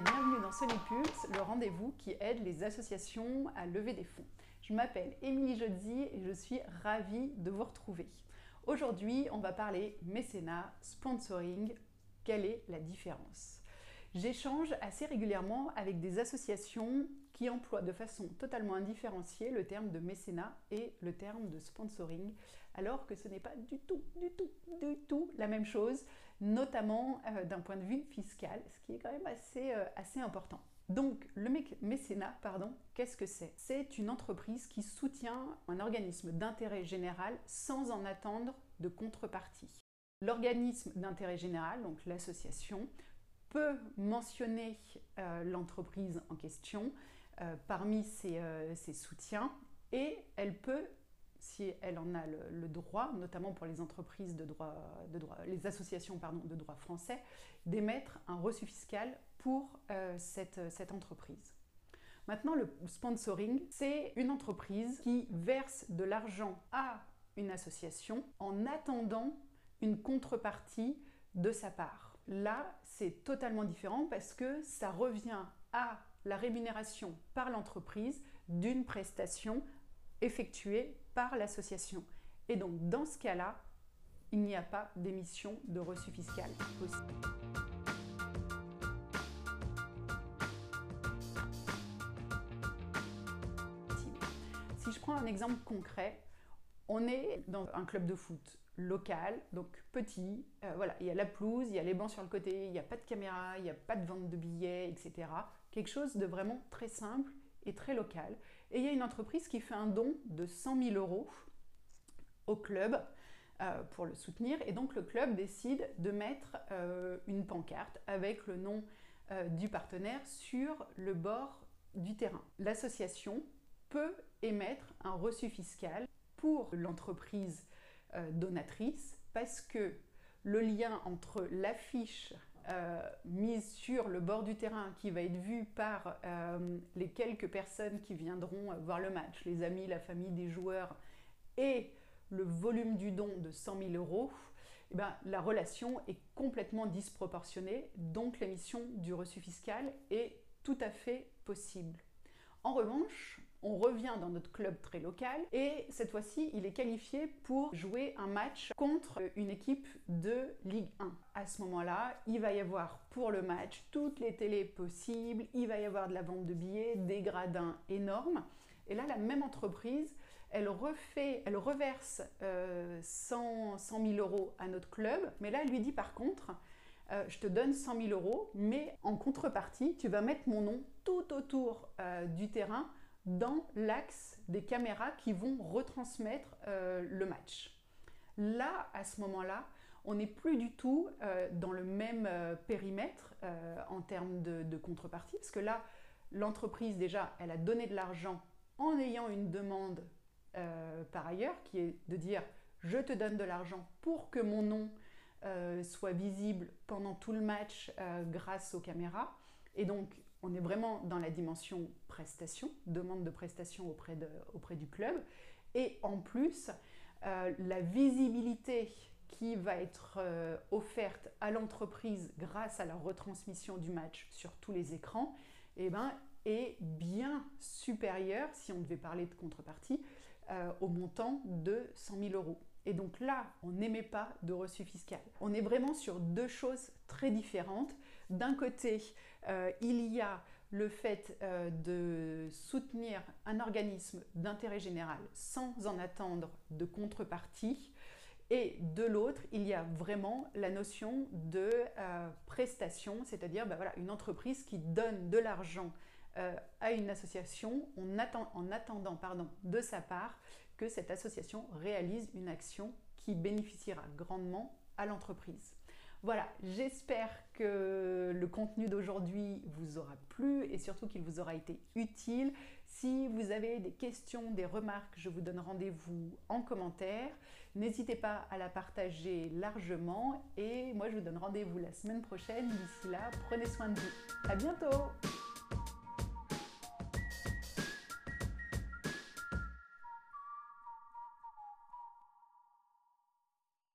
bienvenue dans Solipulse, le rendez-vous qui aide les associations à lever des fonds. Je m'appelle Émilie Jodzi et je suis ravie de vous retrouver. Aujourd'hui, on va parler mécénat, sponsoring. Quelle est la différence? J'échange assez régulièrement avec des associations qui emploient de façon totalement indifférenciée le terme de mécénat et le terme de sponsoring, alors que ce n'est pas du tout, du tout, du tout la même chose, notamment euh, d'un point de vue fiscal, ce qui est quand même assez, euh, assez important. Donc, le mécénat, pardon, qu'est-ce que c'est? C'est une entreprise qui soutient un organisme d'intérêt général sans en attendre de contrepartie. L'organisme d'intérêt général, donc l'association, peut mentionner euh, l'entreprise en question euh, parmi euh, ses, soutiens et elle peut, si elle en a le, droit, notamment pour les entreprises de droit, de droit les associations pardon, de droit français, d'émettre un reçu fiscal pour cette, cette entreprise. Maintenant, le sponsoring, c'est une entreprise qui verse de l'argent à une association en attendant une contrepartie de sa part. Là, c'est totalement différent parce que ça revient à la rémunération par l'entreprise d'une prestation effectuée par l'association. Et donc, dans ce cas-là, il n'y a pas d'émission de reçu fiscal possible. Si je prends un exemple concret, on est dans un club de foot local, donc petit. Euh, voilà, il y a la pelouse, il y a les bancs sur le côté, il n'y a pas de caméra, il n'y a pas de vente de billets, etc. Quelque chose de vraiment très simple et très local. Et il y a une entreprise qui fait un don de 100 000 euros au club euh, pour le soutenir. Et donc le club décide de mettre euh, une pancarte avec le nom du partenaire sur le bord du terrain. L'association peut émettre un reçu fiscal pour l'entreprise euh, donatrice parce que le lien entre l'affiche euh, mise sur le bord du terrain qui va être vue par euh, les quelques personnes qui viendront voir le match, les amis, la famille des joueurs, et le volume du don de 100 000 euros, eh ben, la relation est complètement disproportionnée, donc l'émission du reçu fiscal est tout à fait possible. En revanche, on revient dans notre club très local et cette fois-ci, il est qualifié pour jouer un match contre une équipe de Ligue 1. À ce moment-là, il va y avoir pour le match toutes les télés possibles, il va y avoir de la vente de billets, des gradins énormes. Et là, la même entreprise, elle refait, elle reverse 100, euh, 100 000 euros à notre club, mais là, elle lui dit par contre, euh, je te donne 100 000 euros, mais en contrepartie, tu vas mettre mon nom tout autour euh, du terrain dans l'axe des caméras qui vont retransmettre euh, le match. Là, à ce moment-là, on n'est plus du tout dans le même périmètre en termes de, de, contrepartie, parce que là, l'entreprise, déjà, elle a donné de l'argent en ayant une demande par ailleurs, qui est de dire, je te donne de l'argent pour que mon nom euh, soit visible pendant tout le match euh, grâce aux caméras. Et donc, on est vraiment dans la dimension prestation, demande de prestation auprès, du club. Et en plus, euh, la visibilité qui va être offerte à l'entreprise grâce à la retransmission du match sur tous les écrans, eh ben, est bien supérieure, si on devait parler de contrepartie, au montant de 100 000 euros. Et donc là, on n'émet pas de reçu fiscal. On est vraiment sur deux choses très différentes. D'un côté, euh, il y a le fait euh, de soutenir un organisme d'intérêt général sans en attendre de contrepartie. Et de l'autre, il y a vraiment la notion de euh, prestation, c'est-à-dire bah voilà, une entreprise qui donne de l'argent à une association en, en attendant pardon, de sa part que cette association réalise une action qui bénéficiera grandement à l'entreprise. Voilà, j'espère que le contenu d'aujourd'hui vous aura plu et surtout qu'il vous aura été utile. Si vous avez des questions, des remarques, je vous donne rendez-vous en commentaire. N'hésitez pas à la partager largement et moi je vous donne rendez-vous la semaine prochaine. D'ici là, prenez soin de vous. À bientôt